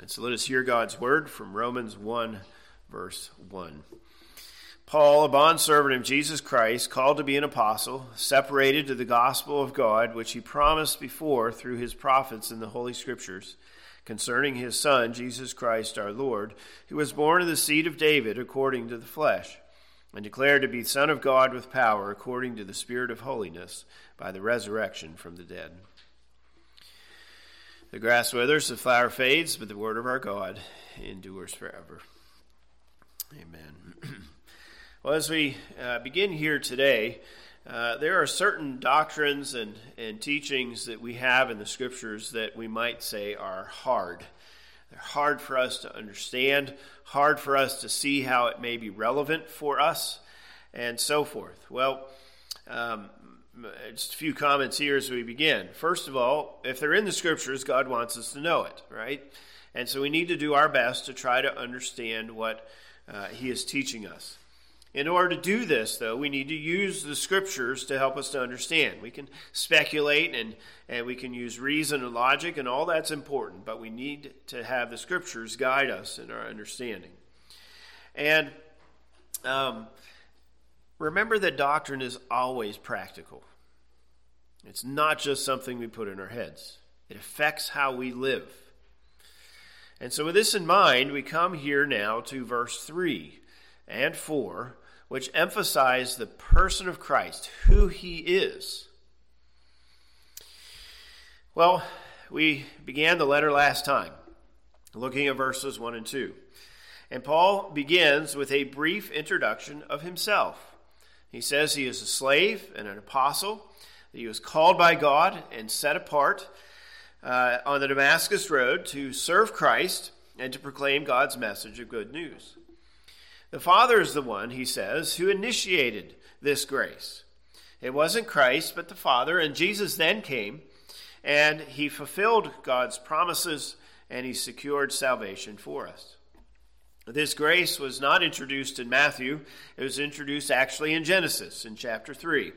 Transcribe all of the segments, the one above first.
And so let us hear God's word from Romans 1, verse 1. Paul, a bondservant of Jesus Christ, called to be an apostle, separated to the gospel of God, which he promised before through his prophets in the Holy Scriptures, concerning his Son, Jesus Christ our Lord, who was born of the seed of David according to the flesh, and declared to be Son of God with power according to the Spirit of holiness by the resurrection from the dead. The grass withers, the flower fades, but the word of our God endures forever. Amen. well, as we uh, begin here today, uh, there are certain doctrines and, and teachings that we have in the scriptures that we might say are hard. They're hard for us to understand, hard for us to see how it may be relevant for us, and so forth. Well, um, just a few comments here as we begin. First of all, if they're in the scriptures, God wants us to know it, right? And so we need to do our best to try to understand what uh, He is teaching us. In order to do this, though, we need to use the scriptures to help us to understand. We can speculate and, and we can use reason and logic, and all that's important, but we need to have the scriptures guide us in our understanding. And um, remember that doctrine is always practical. It's not just something we put in our heads, it affects how we live. And so, with this in mind, we come here now to verse 3 and 4, which emphasize the person of Christ, who he is. Well, we began the letter last time, looking at verses 1 and 2. And Paul begins with a brief introduction of himself. He says he is a slave and an apostle, that he was called by God and set apart uh, on the Damascus Road to serve Christ and to proclaim God's message of good news. The Father is the one, he says, who initiated this grace. It wasn't Christ, but the Father, and Jesus then came and he fulfilled God's promises and he secured salvation for us. This grace was not introduced in Matthew, it was introduced actually in Genesis in chapter 3.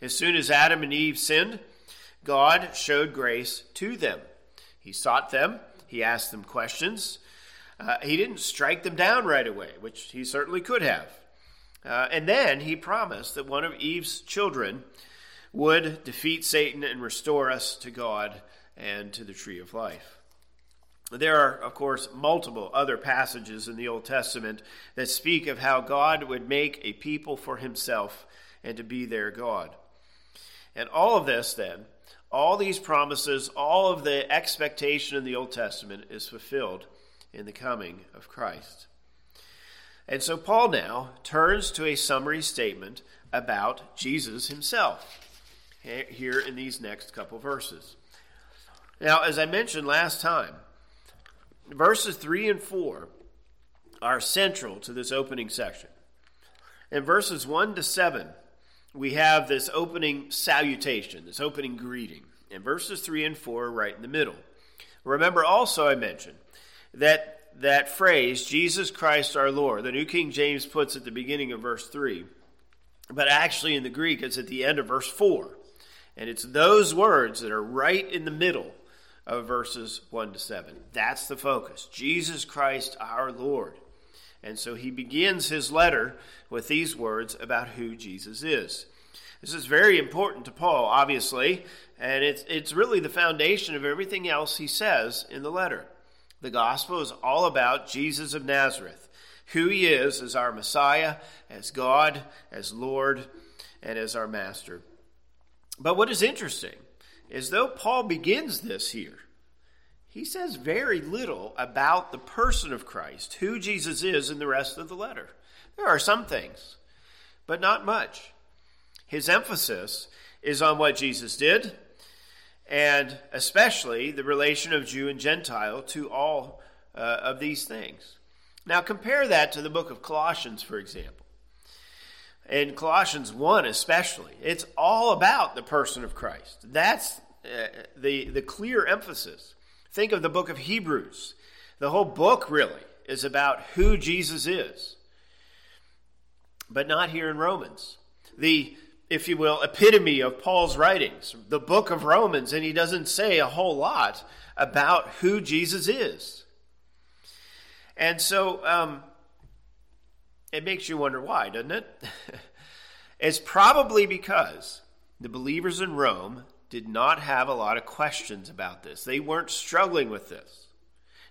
As soon as Adam and Eve sinned, God showed grace to them. He sought them, He asked them questions. Uh, he didn't strike them down right away, which He certainly could have. Uh, and then He promised that one of Eve's children would defeat Satan and restore us to God and to the tree of life. There are, of course, multiple other passages in the Old Testament that speak of how God would make a people for himself and to be their God. And all of this, then, all these promises, all of the expectation in the Old Testament is fulfilled in the coming of Christ. And so Paul now turns to a summary statement about Jesus himself here in these next couple verses. Now, as I mentioned last time, verses 3 and 4 are central to this opening section. And verses 1 to 7, we have this opening salutation, this opening greeting. And verses 3 and 4 right in the middle. Remember also, I mentioned that that phrase, Jesus Christ our Lord, the New King James puts at the beginning of verse 3, but actually in the Greek it's at the end of verse 4. And it's those words that are right in the middle of verses 1 to 7. That's the focus. Jesus Christ our Lord. And so he begins his letter with these words about who Jesus is. This is very important to Paul, obviously, and it's, it's really the foundation of everything else he says in the letter. The gospel is all about Jesus of Nazareth, who he is as our Messiah, as God, as Lord, and as our Master. But what is interesting is though Paul begins this here, he says very little about the person of Christ, who Jesus is in the rest of the letter. There are some things, but not much. His emphasis is on what Jesus did, and especially the relation of Jew and Gentile to all uh, of these things. Now, compare that to the book of Colossians, for example. In Colossians 1, especially, it's all about the person of Christ. That's uh, the, the clear emphasis. Think of the book of Hebrews. The whole book, really, is about who Jesus is, but not here in Romans. The, if you will, epitome of Paul's writings, the book of Romans, and he doesn't say a whole lot about who Jesus is. And so um, it makes you wonder why, doesn't it? it's probably because the believers in Rome did not have a lot of questions about this. They weren't struggling with this.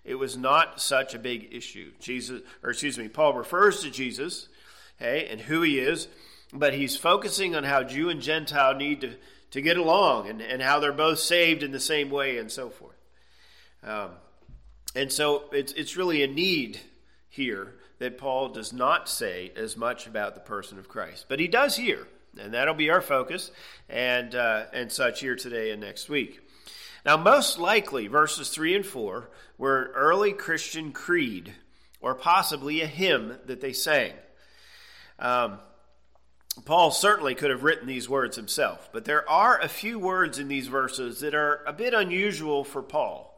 It was not such a big issue. Jesus, or excuse me, Paul refers to Jesus, hey, and who he is, but he's focusing on how Jew and Gentile need to, to get along and, and how they're both saved in the same way and so forth. Um, and so it's, it's really a need here that Paul does not say as much about the person of Christ. But he does here, and that'll be our focus and, uh, and such here today and next week. Now, most likely, verses 3 and 4 were an early Christian creed or possibly a hymn that they sang. Um, Paul certainly could have written these words himself, but there are a few words in these verses that are a bit unusual for Paul.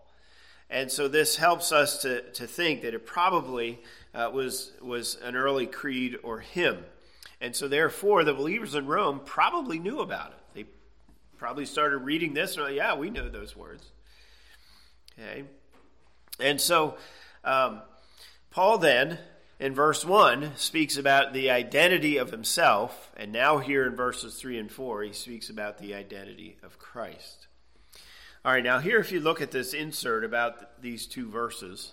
And so this helps us to, to think that it probably uh, was, was an early creed or hymn. And so, therefore, the believers in Rome probably knew about it. They probably started reading this and, like, yeah, we know those words. Okay. And so, um, Paul then, in verse 1, speaks about the identity of himself. And now, here in verses 3 and 4, he speaks about the identity of Christ. All right, now here, if you look at this insert about these two verses,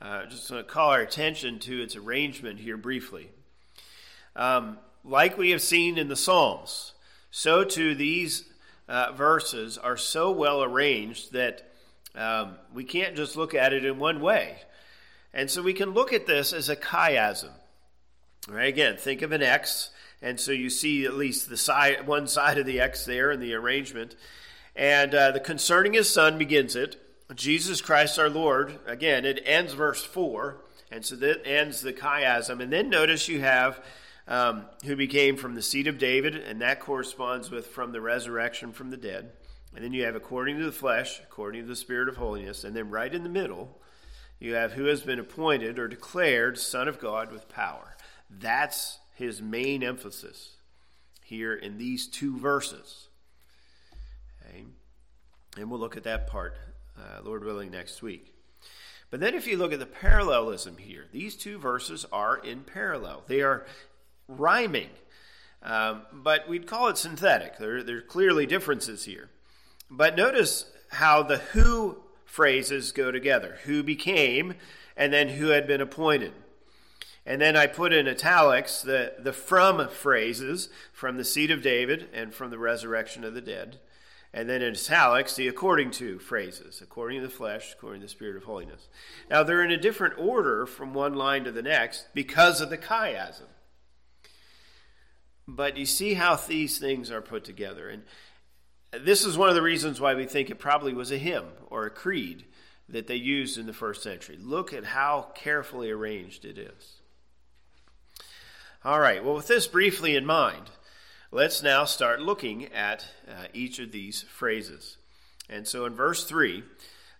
uh, just to call our attention to its arrangement here briefly. Um, like we have seen in the Psalms, so too these uh, verses are so well arranged that um, we can't just look at it in one way. And so we can look at this as a chiasm. Right? Again, think of an X, and so you see at least the side, one side of the X there in the arrangement. And uh, the concerning his son begins it. Jesus Christ our Lord. Again, it ends verse 4. And so that ends the chiasm. And then notice you have um, who became from the seed of David, and that corresponds with from the resurrection from the dead. And then you have according to the flesh, according to the Spirit of holiness. And then right in the middle, you have who has been appointed or declared Son of God with power. That's his main emphasis here in these two verses. Okay? And we'll look at that part, uh, Lord willing, next week. But then if you look at the parallelism here, these two verses are in parallel. They are rhyming, um, but we'd call it synthetic. There, there are clearly differences here. But notice how the who phrases go together who became, and then who had been appointed. And then I put in italics the, the from phrases from the seed of David and from the resurrection of the dead. And then in italics, the according to phrases, according to the flesh, according to the spirit of holiness. Now, they're in a different order from one line to the next because of the chiasm. But you see how these things are put together. And this is one of the reasons why we think it probably was a hymn or a creed that they used in the first century. Look at how carefully arranged it is. All right, well, with this briefly in mind, Let's now start looking at uh, each of these phrases. And so in verse 3,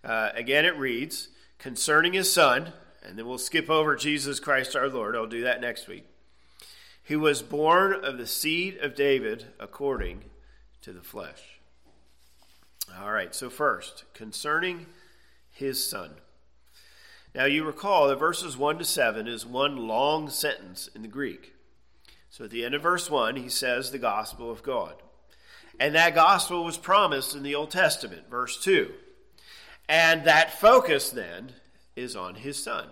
uh, again it reads, concerning his son, and then we'll skip over Jesus Christ our Lord. I'll do that next week. Who was born of the seed of David according to the flesh. All right, so first, concerning his son. Now you recall that verses 1 to 7 is one long sentence in the Greek. So at the end of verse 1, he says the gospel of God. And that gospel was promised in the Old Testament, verse 2. And that focus then is on his son.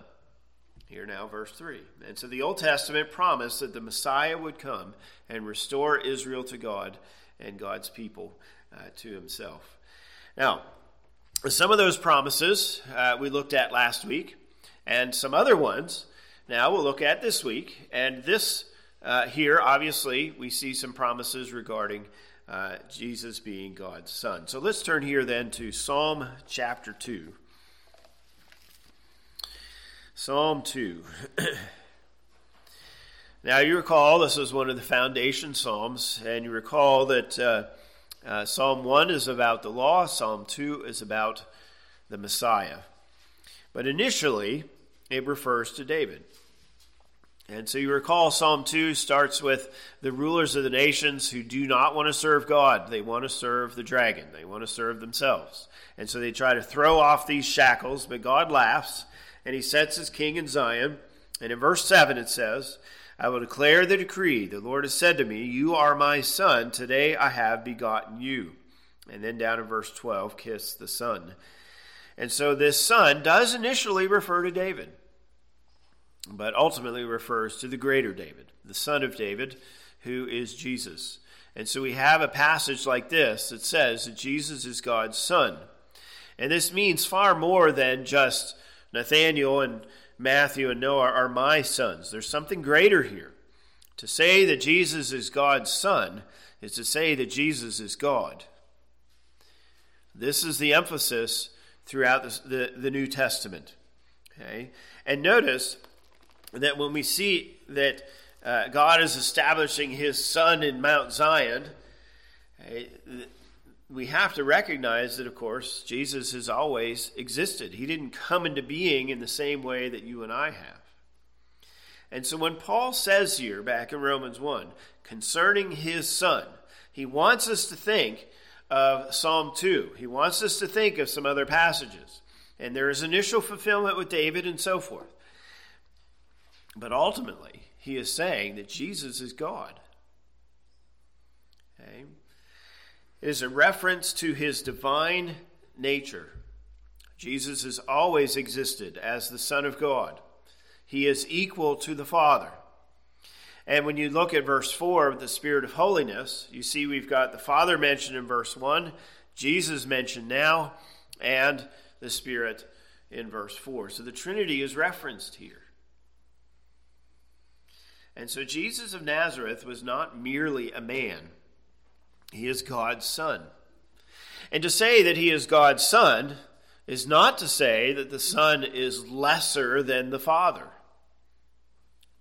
Here now, verse 3. And so the Old Testament promised that the Messiah would come and restore Israel to God and God's people uh, to himself. Now, some of those promises uh, we looked at last week, and some other ones now we'll look at this week. And this uh, here, obviously, we see some promises regarding uh, Jesus being God's Son. So let's turn here then to Psalm chapter 2. Psalm 2. now, you recall this is one of the foundation Psalms, and you recall that uh, uh, Psalm 1 is about the law, Psalm 2 is about the Messiah. But initially, it refers to David. And so you recall Psalm 2 starts with the rulers of the nations who do not want to serve God. They want to serve the dragon, they want to serve themselves. And so they try to throw off these shackles, but God laughs and he sets his king in Zion. And in verse 7 it says, I will declare the decree. The Lord has said to me, You are my son. Today I have begotten you. And then down in verse 12, kiss the son. And so this son does initially refer to David, but ultimately refers to the greater David, the son of David, who is Jesus. And so we have a passage like this that says that Jesus is God's son. And this means far more than just Nathaniel and Matthew and Noah are my sons. There's something greater here. To say that Jesus is God's son is to say that Jesus is God. This is the emphasis throughout the, the, the New Testament. Okay? And notice that when we see that uh, God is establishing his son in Mount Zion, okay, we have to recognize that, of course, Jesus has always existed. He didn't come into being in the same way that you and I have. And so when Paul says here, back in Romans 1, concerning his son, he wants us to think of Psalm 2. He wants us to think of some other passages. And there is initial fulfillment with David and so forth. But ultimately, he is saying that Jesus is God. Okay? It is a reference to his divine nature. Jesus has always existed as the Son of God. He is equal to the Father. And when you look at verse 4 of the Spirit of holiness, you see we've got the Father mentioned in verse 1, Jesus mentioned now, and the Spirit in verse 4. So the Trinity is referenced here. And so Jesus of Nazareth was not merely a man, he is God's Son. And to say that he is God's Son is not to say that the Son is lesser than the Father,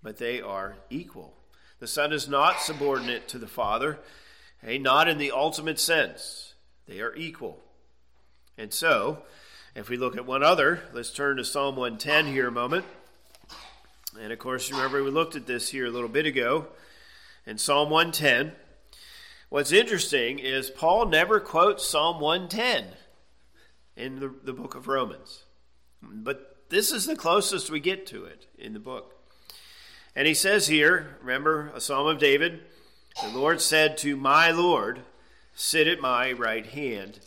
but they are equal. The Son is not subordinate to the Father, hey, not in the ultimate sense. They are equal. And so, if we look at one other, let's turn to Psalm 110 here a moment. And of course, remember we looked at this here a little bit ago in Psalm 110. What's interesting is Paul never quotes Psalm 110 in the, the book of Romans. But this is the closest we get to it in the book. And he says here, remember, a psalm of David the Lord said to my Lord, Sit at my right hand.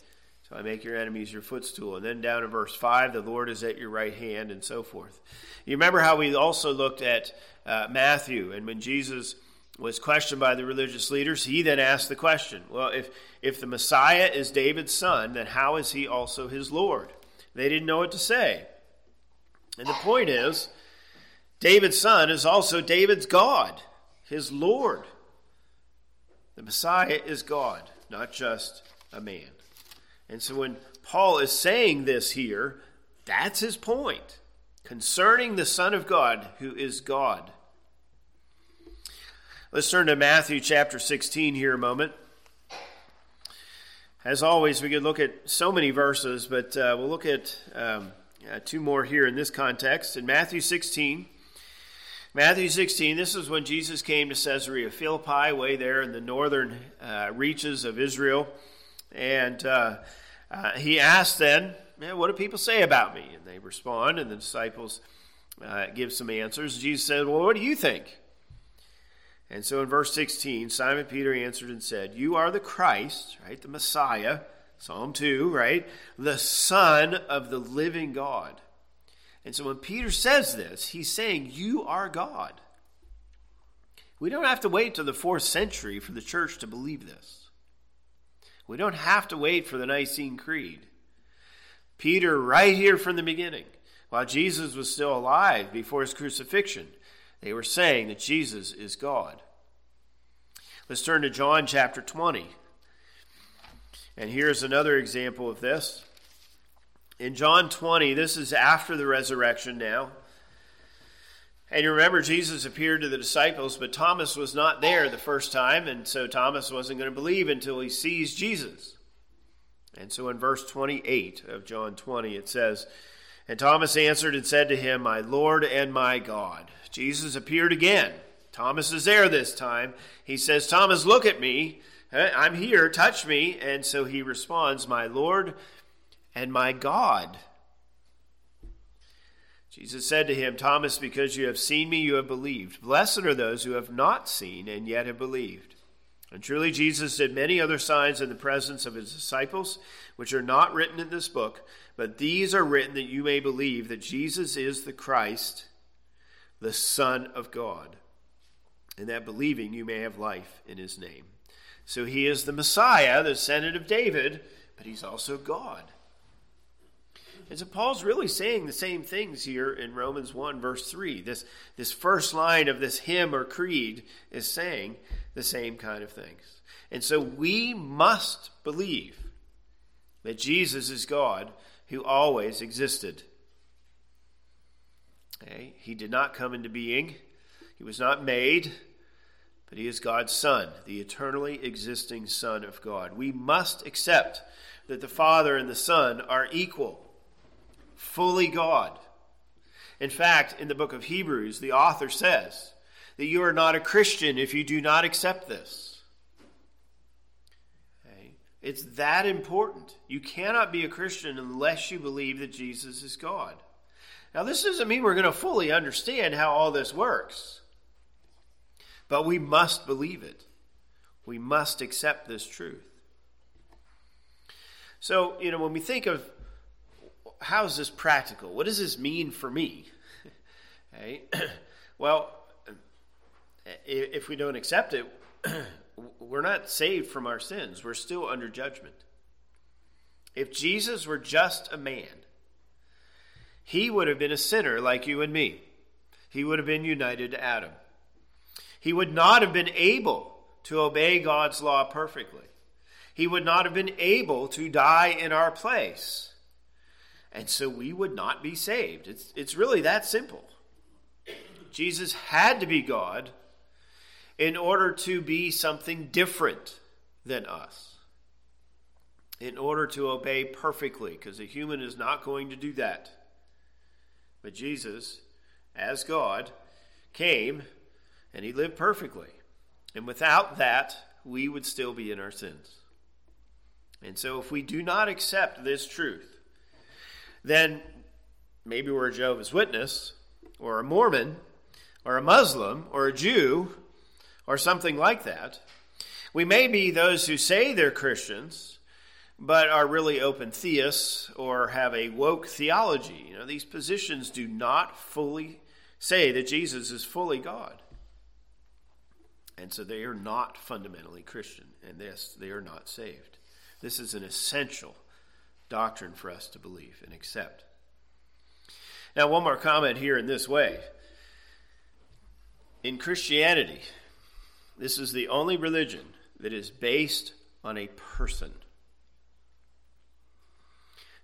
So I make your enemies your footstool. And then down in verse 5, the Lord is at your right hand, and so forth. You remember how we also looked at uh, Matthew, and when Jesus was questioned by the religious leaders, he then asked the question well, if, if the Messiah is David's son, then how is he also his Lord? They didn't know what to say. And the point is, David's son is also David's God, his Lord. The Messiah is God, not just a man. And so when Paul is saying this here, that's his point concerning the Son of God, who is God. Let's turn to Matthew chapter 16 here a moment. As always, we could look at so many verses, but uh, we'll look at um, uh, two more here in this context. In Matthew 16, Matthew 16, this is when Jesus came to Caesarea Philippi, way there in the northern uh, reaches of Israel. And uh, uh, he asked then, What do people say about me? And they respond, and the disciples uh, give some answers. Jesus said, Well, what do you think? And so in verse 16, Simon Peter answered and said, You are the Christ, right? The Messiah, Psalm 2, right? The Son of the living God. And so when Peter says this, he's saying, You are God. We don't have to wait till the fourth century for the church to believe this. We don't have to wait for the Nicene Creed. Peter, right here from the beginning, while Jesus was still alive before his crucifixion, they were saying that Jesus is God. Let's turn to John chapter 20. And here's another example of this. In John 20, this is after the resurrection now. And you remember, Jesus appeared to the disciples, but Thomas was not there the first time, and so Thomas wasn't going to believe until he sees Jesus. And so in verse 28 of John 20, it says, And Thomas answered and said to him, My Lord and my God. Jesus appeared again. Thomas is there this time. He says, Thomas, look at me. I'm here. Touch me. And so he responds, My Lord and my God. Jesus said to him, Thomas, because you have seen me, you have believed. Blessed are those who have not seen and yet have believed. And truly, Jesus did many other signs in the presence of his disciples, which are not written in this book, but these are written that you may believe that Jesus is the Christ, the Son of God, and that believing you may have life in his name. So he is the Messiah, the descendant of David, but he's also God. And so Paul's really saying the same things here in Romans 1, verse 3. This, this first line of this hymn or creed is saying the same kind of things. And so we must believe that Jesus is God who always existed. Okay? He did not come into being, he was not made, but he is God's Son, the eternally existing Son of God. We must accept that the Father and the Son are equal fully God. In fact, in the book of Hebrews, the author says that you are not a Christian if you do not accept this. It's that important. You cannot be a Christian unless you believe that Jesus is God. Now, this doesn't mean we're going to fully understand how all this works, but we must believe it. We must accept this truth. So, you know, when we think of how is this practical? What does this mean for me? well, if we don't accept it, we're not saved from our sins. We're still under judgment. If Jesus were just a man, he would have been a sinner like you and me. He would have been united to Adam. He would not have been able to obey God's law perfectly. He would not have been able to die in our place and so we would not be saved. It's, it's really that simple. Jesus had to be God in order to be something different than us, in order to obey perfectly, because a human is not going to do that. But Jesus, as God, came and he lived perfectly. And without that, we would still be in our sins. And so, if we do not accept this truth, then maybe we're a Jehovah's Witness or a Mormon or a Muslim or a Jew or something like that. We may be those who say they're Christians, but are really open theists or have a woke theology. You know, these positions do not fully say that Jesus is fully God. And so they are not fundamentally Christian, and this, they are not saved. This is an essential doctrine for us to believe and accept. Now, one more comment here in this way. In Christianity, this is the only religion that is based on a person.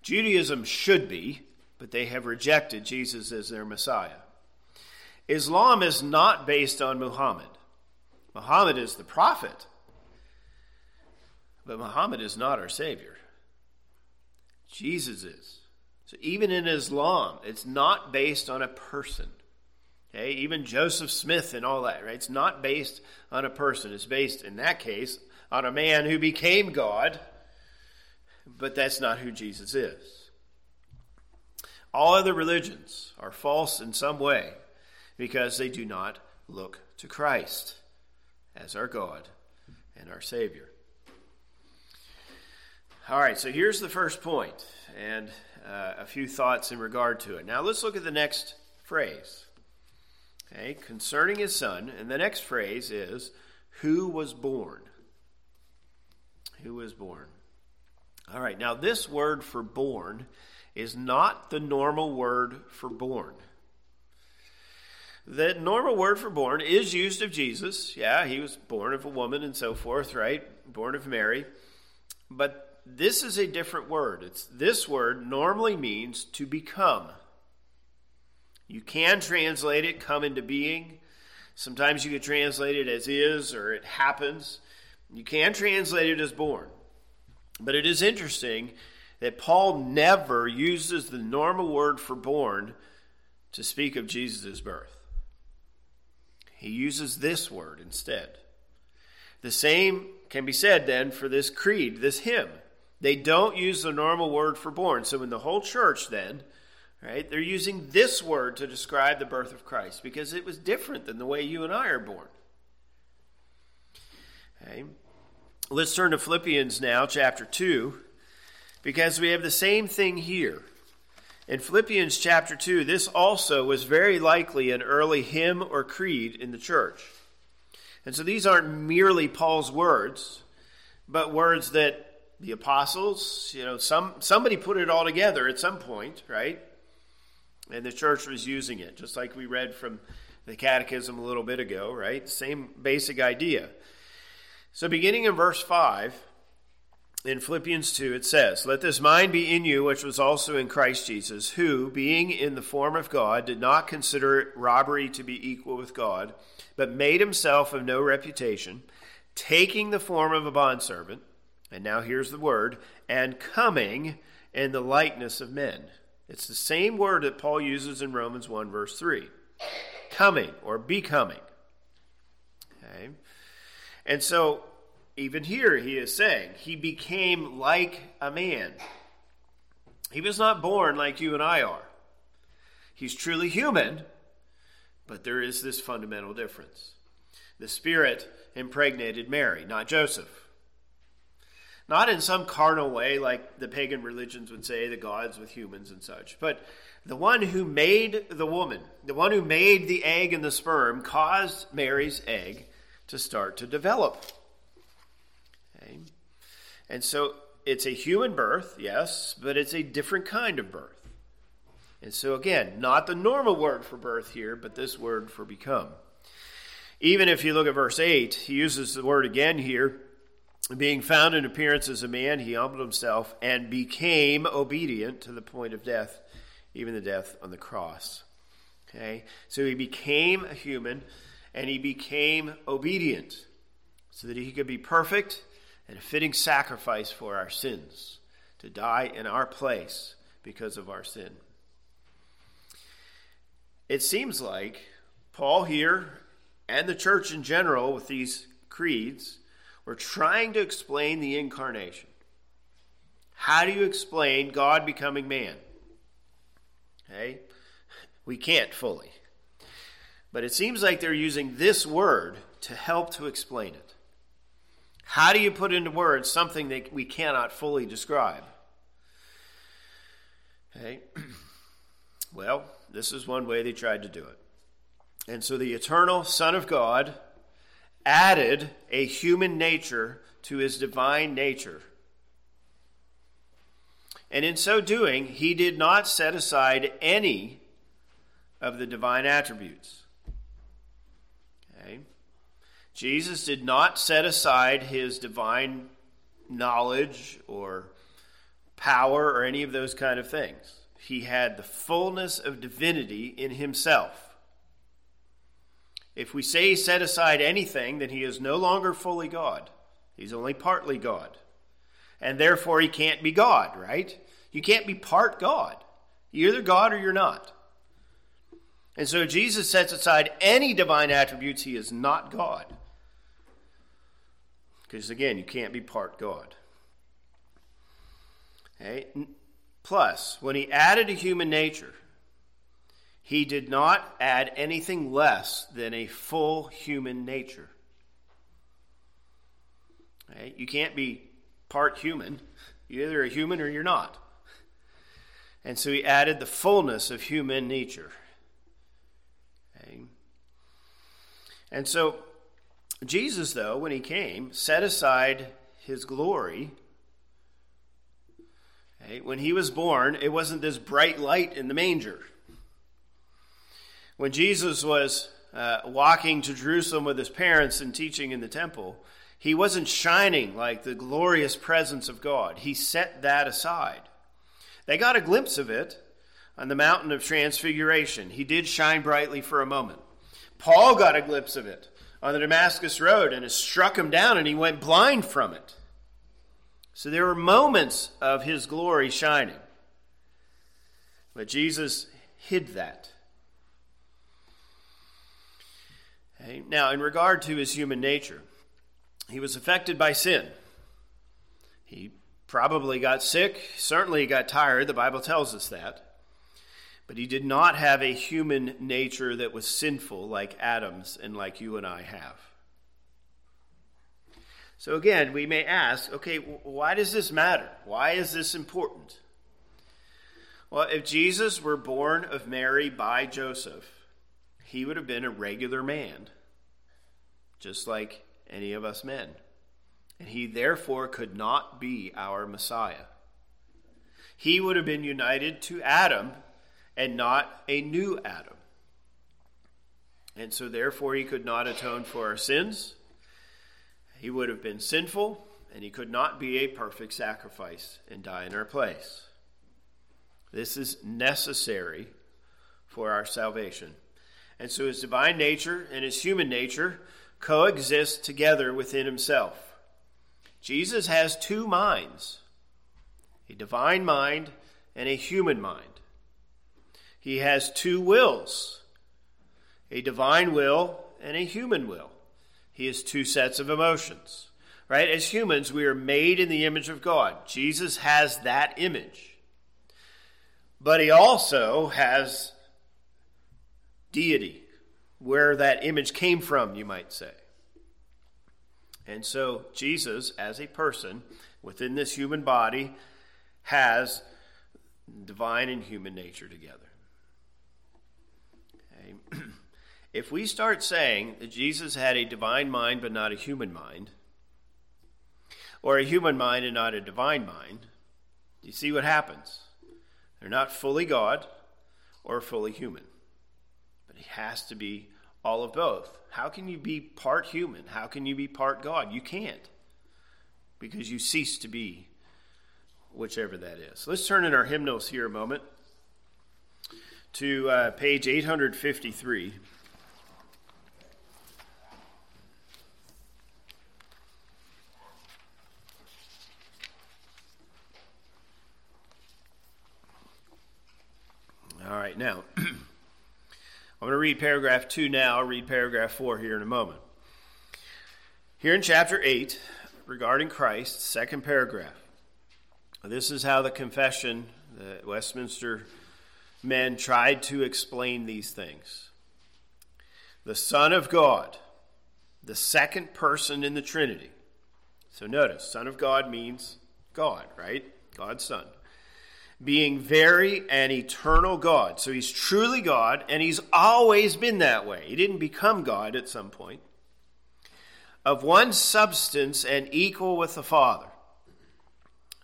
Judaism should be, but they have rejected Jesus as their Messiah. Islam is not based on Muhammad. Muhammad is the prophet, but Muhammad is not our Savior. Jesus is. So even in Islam, it's not based on a person. Okay, even Joseph Smith and all that, right? It's not based on a person. It's based, in that case, on a man who became God, but that's not who Jesus is. All other religions are false in some way because they do not look to Christ as our God and our Savior. All right, so here's the first point and uh, a few thoughts in regard to it. Now let's look at the next phrase. Okay, concerning his son, and the next phrase is who was born. Who was born. All right, now this word for born is not the normal word for born. The normal word for born is used of Jesus. Yeah, he was born of a woman and so forth, right? Born of Mary. But this is a different word. It's this word normally means to become. You can translate it come into being. Sometimes you can translate it as is or it happens. You can translate it as born. But it is interesting that Paul never uses the normal word for born to speak of Jesus' birth. He uses this word instead. The same can be said then for this creed, this hymn. They don't use the normal word for born. So in the whole church, then, Right? They're using this word to describe the birth of Christ because it was different than the way you and I are born. Okay. Let's turn to Philippians now, chapter 2, because we have the same thing here. In Philippians chapter 2, this also was very likely an early hymn or creed in the church. And so these aren't merely Paul's words, but words that the apostles, you know, some somebody put it all together at some point, right? And the church was using it, just like we read from the catechism a little bit ago, right? Same basic idea. So beginning in verse 5, in Philippians 2, it says, Let this mind be in you, which was also in Christ Jesus, who, being in the form of God, did not consider robbery to be equal with God, but made himself of no reputation, taking the form of a bondservant, and now here's the word, and coming in the likeness of men. It's the same word that Paul uses in Romans 1, verse 3 coming or becoming. Okay? And so, even here, he is saying, he became like a man. He was not born like you and I are. He's truly human, but there is this fundamental difference. The Spirit impregnated Mary, not Joseph. Not in some carnal way, like the pagan religions would say, the gods with humans and such, but the one who made the woman, the one who made the egg and the sperm, caused Mary's egg to start to develop. Okay? And so it's a human birth, yes, but it's a different kind of birth. And so, again, not the normal word for birth here, but this word for become. Even if you look at verse 8, he uses the word again here being found in appearance as a man, he humbled himself and became obedient to the point of death, even the death on the cross. Okay? So he became a human and he became obedient so that he could be perfect and a fitting sacrifice for our sins, to die in our place because of our sin. It seems like Paul here and the church in general, with these creeds, we're trying to explain the incarnation. How do you explain God becoming man? Okay? We can't fully. But it seems like they're using this word to help to explain it. How do you put into words something that we cannot fully describe? Okay? Well, this is one way they tried to do it. And so the eternal Son of God added a human nature to his divine nature. And in so doing, he did not set aside any of the divine attributes. Okay? Jesus did not set aside his divine knowledge or power or any of those kind of things. He had the fullness of divinity in himself. If we say he set aside anything, then he is no longer fully God. He's only partly God. And therefore, he can't be God, right? You can't be part God. You're either God or you're not. And so Jesus sets aside any divine attributes, he is not God. Because again, you can't be part God. Okay? Plus, when he added a human nature, he did not add anything less than a full human nature. You can't be part human. You're either a human or you're not. And so he added the fullness of human nature. Okay? And so Jesus, though, when he came, set aside his glory. Okay? When he was born, it wasn't this bright light in the manger. When Jesus was uh, walking to Jerusalem with his parents and teaching in the temple, he wasn't shining like the glorious presence of God. He set that aside. They got a glimpse of it on the mountain of transfiguration. He did shine brightly for a moment. Paul got a glimpse of it on the Damascus Road and it struck him down and he went blind from it. So there were moments of his glory shining. But Jesus hid that. Okay? Now, in regard to his human nature, he was affected by sin. He probably got sick, certainly got tired. The Bible tells us that. But he did not have a human nature that was sinful like Adam's and like you and I have. So again, we may ask, okay, why does this matter? Why is this important? Well, if Jesus were born of Mary by Joseph, he would have been a regular man, just like any of us men. And he therefore could not be our Messiah. He would have been united to Adam and not a new Adam. And so, therefore, he could not atone for our sins. He would have been sinful, and he could not be a perfect sacrifice and die in our place. This is necessary for our salvation. And so, his divine nature and his human nature coexist together within himself. Jesus has two minds a divine mind and a human mind. He has two wills a divine will and a human will. He has two sets of emotions. Right? As humans, we are made in the image of God. Jesus has that image. But he also has deity, where that image came from, you might say. And so, Jesus, as a person within this human body, has divine and human nature together. Okay. if we start saying that Jesus had a divine mind but not a human mind, or a human mind and not a divine mind, you see what happens? They're not fully God or fully human. He has to be all of both. How can you be part human? How can you be part God? You can't. Because you cease to be whichever that is. Let's turn in our hymnals here a moment to uh, page 853. All right, now, read paragraph 2 now, I'll read paragraph 4 here in a moment. Here in chapter 8, regarding Christ, second paragraph, this is how the confession, the Westminster men tried to explain these things. The Son of God, the second person in the Trinity. So notice, Son of God means God, right? God's Son being very and eternal God. So he's truly God, and he's always been that way. He didn't become God at some point. Of one substance and equal with the Father.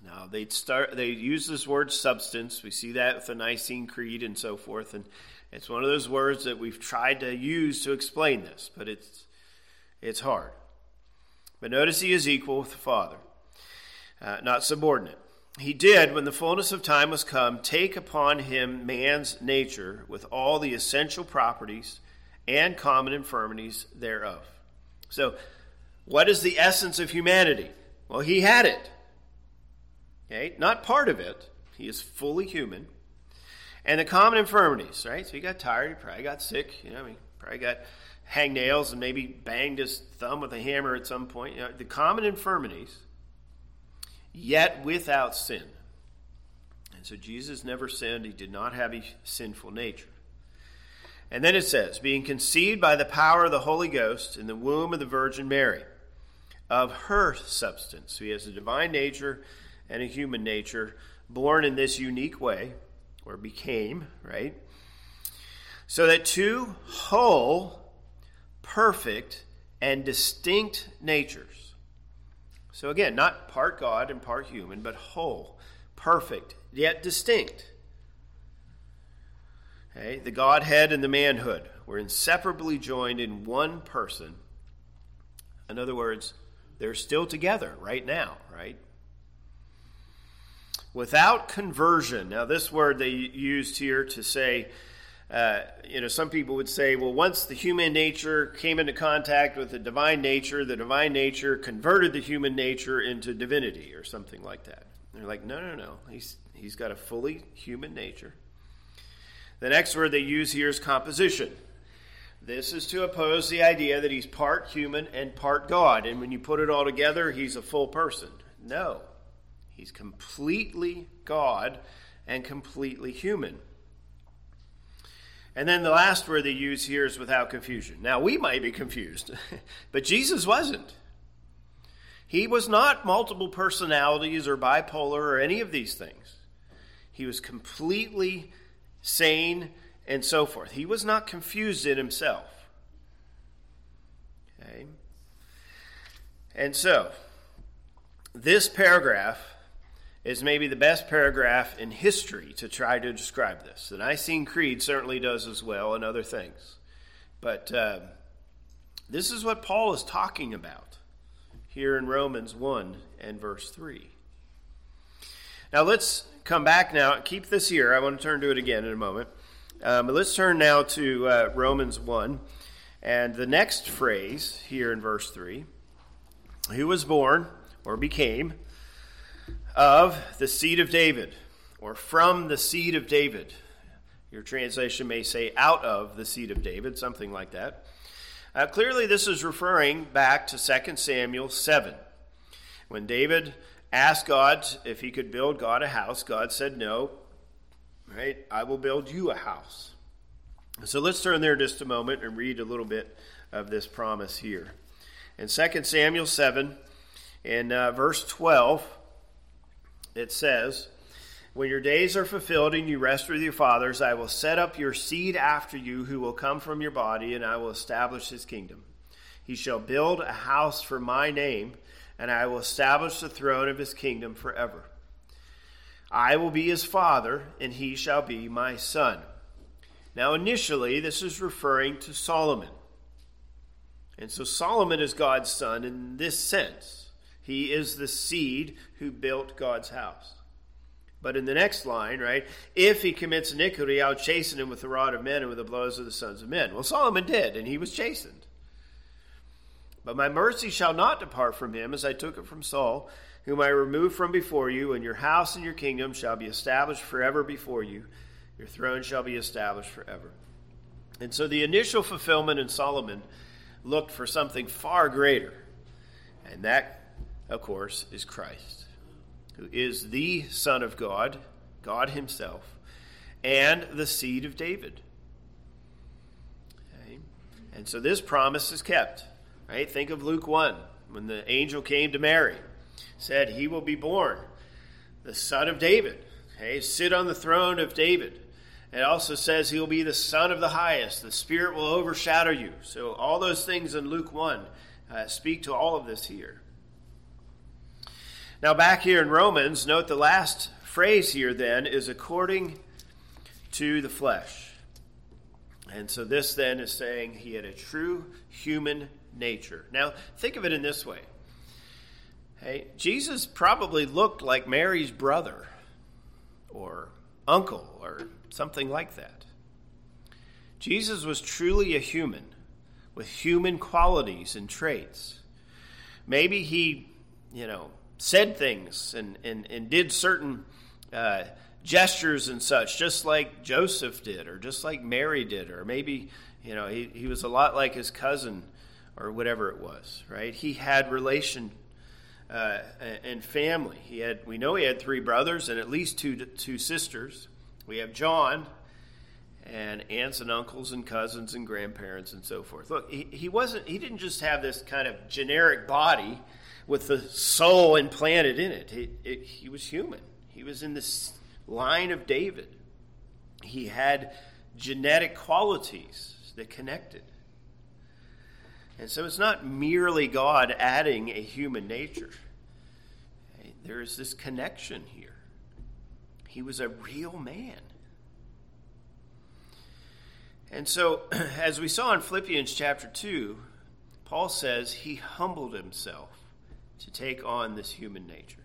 Now they start they use this word substance. We see that with the Nicene Creed and so forth, and it's one of those words that we've tried to use to explain this, but it's it's hard. But notice he is equal with the Father, uh, not subordinate he did, when the fullness of time was come, take upon him man's nature with all the essential properties and common infirmities thereof. So, what is the essence of humanity? Well, he had it. Okay, not part of it. He is fully human. And the common infirmities, right? So he got tired, he probably got sick, you know, he probably got hangnails and maybe banged his thumb with a hammer at some point. You know, the common infirmities yet without sin. And so Jesus never sinned, he did not have a sinful nature. And then it says, being conceived by the power of the Holy Ghost in the womb of the Virgin Mary, of her substance. So he has a divine nature and a human nature, born in this unique way, or became, right? So that two whole, perfect, and distinct natures so again, not part God and part human, but whole, perfect, yet distinct. Okay? The Godhead and the manhood were inseparably joined in one person. In other words, they're still together right now, right? Without conversion. Now, this word they used here to say uh, you know, some people would say, well, once the human nature came into contact with the divine nature, the divine nature converted the human nature into divinity or something like that. And they're like, no, no, no. He's, he's got a fully human nature. The next word they use here is composition. This is to oppose the idea that he's part human and part God. And when you put it all together, he's a full person. No, he's completely God and completely human. And then the last word they use here is without confusion. Now, we might be confused, but Jesus wasn't. He was not multiple personalities or bipolar or any of these things. He was completely sane and so forth. He was not confused in himself. Okay? And so, this paragraph is maybe the best paragraph in history to try to describe this. The Nicene Creed certainly does as well, and other things. But uh, this is what Paul is talking about here in Romans 1 and verse 3. Now let's come back now. Keep this here. I want to turn to it again in a moment. Um, but let's turn now to uh, Romans 1 and the next phrase here in verse 3 Who was born or became of the seed of David, or from the seed of David. Your translation may say out of the seed of David, something like that. Uh, clearly, this is referring back to 2 Samuel 7. When David asked God if he could build God a house, God said, No, right? I will build you a house. So let's turn there just a moment and read a little bit of this promise here. In 2 Samuel 7, in uh, verse 12, it says, When your days are fulfilled and you rest with your fathers, I will set up your seed after you who will come from your body, and I will establish his kingdom. He shall build a house for my name, and I will establish the throne of his kingdom forever. I will be his father, and he shall be my son. Now, initially, this is referring to Solomon. And so Solomon is God's son in this sense. He is the seed who built God's house. But in the next line, right, if he commits iniquity, I'll chasten him with the rod of men and with the blows of the sons of men. Well, Solomon did, and he was chastened. But my mercy shall not depart from him, as I took it from Saul, whom I removed from before you, and your house and your kingdom shall be established forever before you. Your throne shall be established forever. And so the initial fulfillment in Solomon looked for something far greater. And that of course, is Christ, who is the Son of God, God Himself, and the seed of David. Okay? And so this promise is kept. Right? Think of Luke 1, when the angel came to Mary, said, He will be born, the Son of David. Okay? Sit on the throne of David. It also says he'll be the Son of the highest. The Spirit will overshadow you. So, all those things in Luke 1 uh, speak to all of this here. Now, back here in Romans, note the last phrase here then is according to the flesh. And so this then is saying he had a true human nature. Now, think of it in this way. Hey, Jesus probably looked like Mary's brother or uncle or something like that. Jesus was truly a human with human qualities and traits. Maybe he, you know, said things and, and, and did certain uh, gestures and such, just like Joseph did, or just like Mary did, or maybe, you know, he, he was a lot like his cousin or whatever it was, right? He had relation uh, and family. He had, we know he had three brothers and at least two, two sisters. We have John and aunts and uncles and cousins and grandparents and so forth. Look, he, he wasn't, he didn't just have this kind of generic body with the soul implanted in it. It, it. He was human. He was in this line of David. He had genetic qualities that connected. And so it's not merely God adding a human nature. There is this connection here. He was a real man. And so, as we saw in Philippians chapter 2, Paul says he humbled himself to take on this human nature.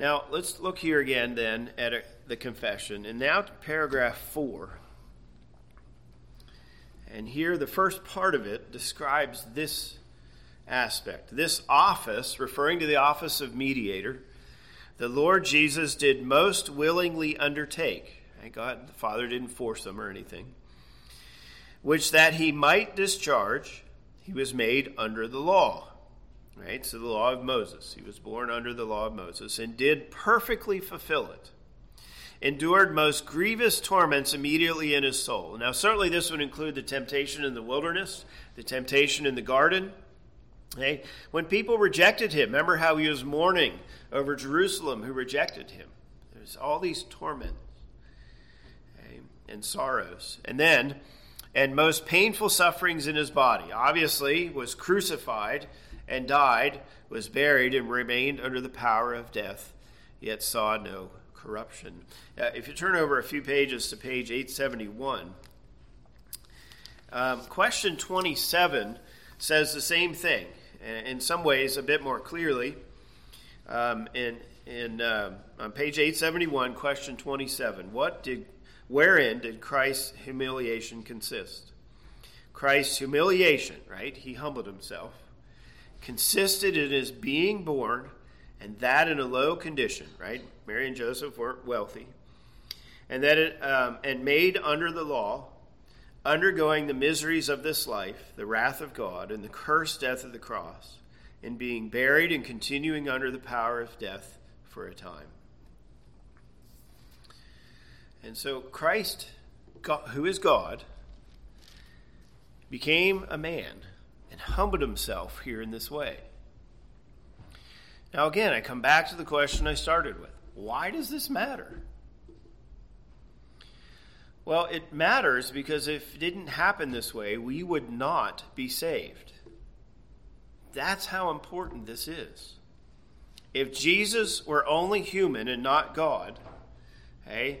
Now, let's look here again then at a, the confession. And now to paragraph 4. And here, the first part of it describes this aspect. This office, referring to the office of mediator, the Lord Jesus did most willingly undertake. Thank God the Father didn't force him or anything. Which that he might discharge, he was made under the law Right? So the law of Moses. He was born under the law of Moses and did perfectly fulfill it. endured most grievous torments immediately in his soul. Now, certainly this would include the temptation in the wilderness, the temptation in the garden. Okay? When people rejected him, remember how he was mourning over Jerusalem who rejected him. There's all these torments okay? and sorrows. And then, and most painful sufferings in his body. Obviously, was crucified and died, was buried, and remained under the power of death, yet saw no corruption. Uh, if you turn over a few pages to page 871, um, question 27 says the same thing, in some ways a bit more clearly. Um, in in uh, on page 871, question 27, what did wherein did Christ's humiliation consist? Christ's humiliation, right? He humbled himself, consisted in his being born and that in a low condition, right? Mary and Joseph weren't wealthy, and that it um, and made under the law, undergoing the miseries of this life, the wrath of God, and the cursed death of the cross, and being buried and continuing under the power of death for a time. And so Christ, who is God, became a man and humbled himself here in this way. Now, again, I come back to the question I started with why does this matter? Well, it matters because if it didn't happen this way, we would not be saved. That's how important this is. If Jesus were only human and not God, hey,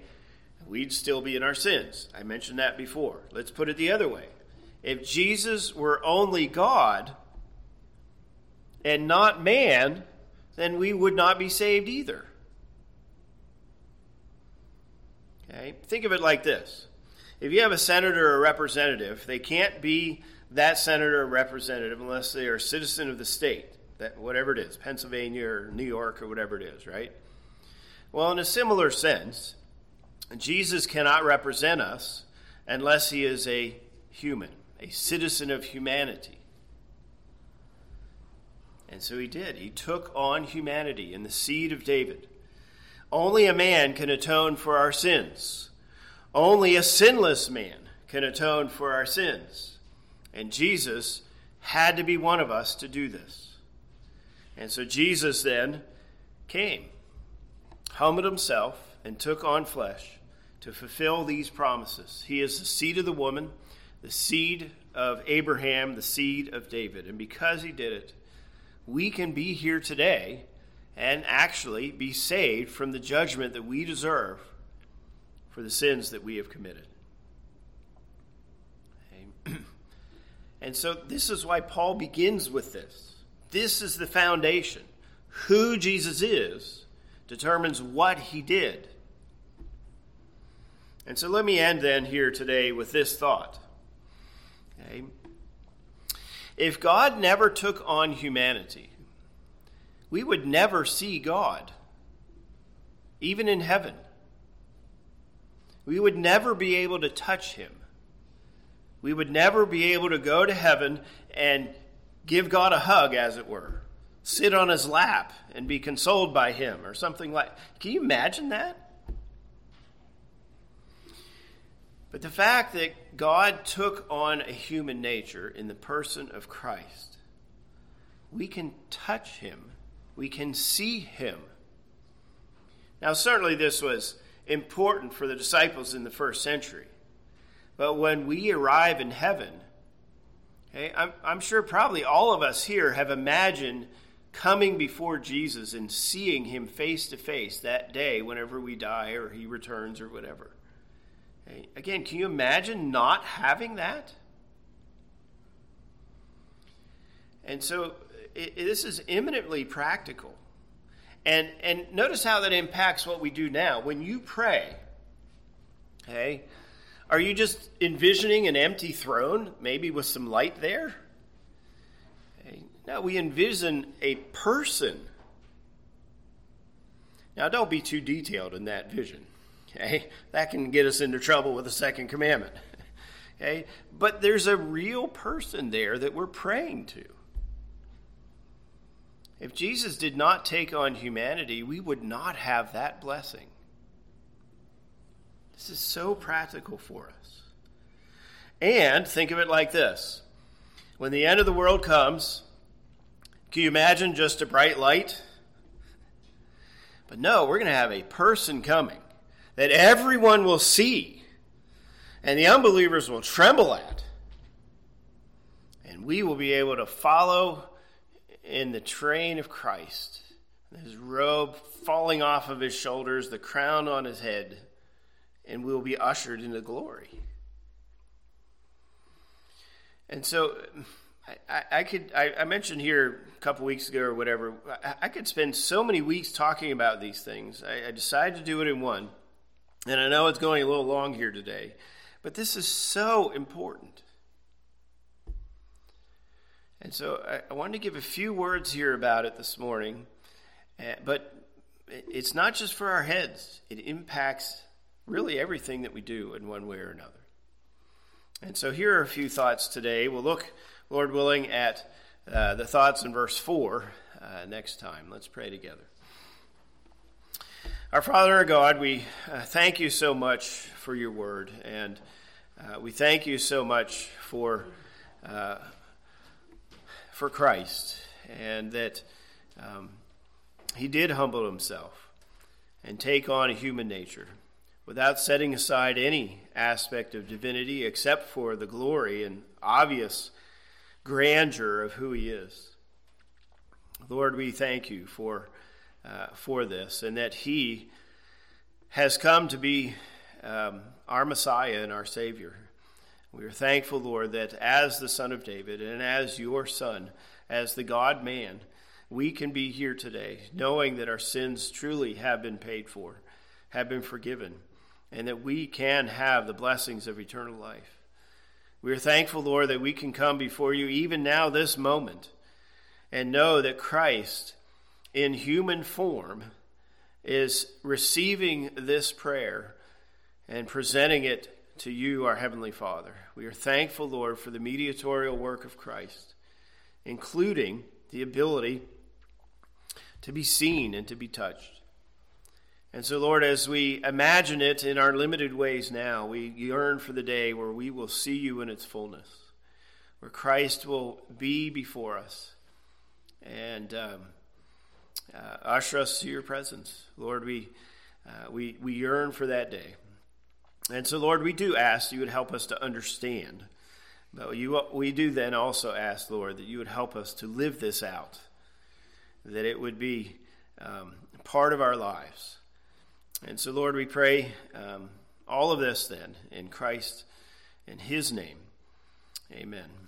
we'd still be in our sins. I mentioned that before. Let's put it the other way. If Jesus were only God and not man, then we would not be saved either. Okay? Think of it like this if you have a senator or representative, they can't be that senator or representative unless they are a citizen of the state, that whatever it is, Pennsylvania or New York or whatever it is, right? Well, in a similar sense, Jesus cannot represent us unless he is a human, a citizen of humanity. And so he did. He took on humanity in the seed of David. Only a man can atone for our sins. Only a sinless man can atone for our sins. And Jesus had to be one of us to do this. And so Jesus then came, humbled himself, and took on flesh to fulfill these promises. He is the seed of the woman, the seed of Abraham, the seed of David. And because he did it, we can be here today and actually be saved from the judgment that we deserve for the sins that we have committed. And so, this is why Paul begins with this. This is the foundation. Who Jesus is determines what he did. And so, let me end then here today with this thought. If God never took on humanity, we would never see God, even in heaven. We would never be able to touch him. We would never be able to go to heaven and give God a hug, as it were, sit on his lap and be consoled by him, or something like. Can you imagine that? But the fact that God took on a human nature in the person of Christ, we can touch him, we can see him. Now, certainly, this was important for the disciples in the first century. But when we arrive in heaven, okay, I'm, I'm sure probably all of us here have imagined coming before Jesus and seeing him face to face that day whenever we die or he returns or whatever. Again, can you imagine not having that? And so it, this is eminently practical. And, and notice how that impacts what we do now. When you pray, okay, are you just envisioning an empty throne, maybe with some light there? Okay. No, we envision a person. Now, don't be too detailed in that vision. Okay? That can get us into trouble with the second commandment. Okay? But there's a real person there that we're praying to. If Jesus did not take on humanity, we would not have that blessing. This is so practical for us. And think of it like this when the end of the world comes, can you imagine just a bright light? But no, we're going to have a person coming that everyone will see and the unbelievers will tremble at. And we will be able to follow in the train of Christ, his robe falling off of his shoulders, the crown on his head, and we will be ushered into glory. And so I, I could I, I, mentioned here a couple weeks ago or whatever, I, I, could spend so many weeks talking about these things. I, I decided to do it in one. And I know it's going a little long here today, but this is so important. And so I, wanted to give a few words here about it this morning, uh, but it's not just for our heads, it impacts really everything that we do in one way or another. And so here are a few thoughts today. We'll look, Lord willing, at uh, the thoughts in verse 4 uh, next time. Let's pray together. Our Father, God, we uh, thank you so much for your word, and uh, we thank you so much for uh, for Christ, and that um, he did humble himself and take on a human nature without setting aside any aspect of divinity except for the glory and obvious grandeur of who he is. Lord, we thank you for, uh, for this and that he has come to be um, our Messiah and our Savior. We are thankful, Lord, that as the Son of David and as your Son, as the God man, we can be here today knowing that our sins truly have been paid for, have been forgiven, and that we can have the blessings of eternal life. We are thankful, Lord, that we can come before you even now, this moment, and know that Christ, in human form, is receiving this prayer and presenting it to you, our Heavenly Father. We are thankful, Lord, for the mediatorial work of Christ, including the ability to be seen and to be touched. And so, Lord, as we imagine it in our limited ways now, we yearn for the day where we will see you in its fullness, where Christ will be before us and um, uh, usher us to your presence. Lord, we, uh, we, we yearn for that day. And so, Lord, we do ask you would help us to understand. But you, we do then also ask, Lord, that you would help us to live this out, that it would be um, part of our lives. And so, Lord, we pray um, all of this then in Christ, in His name. Amen.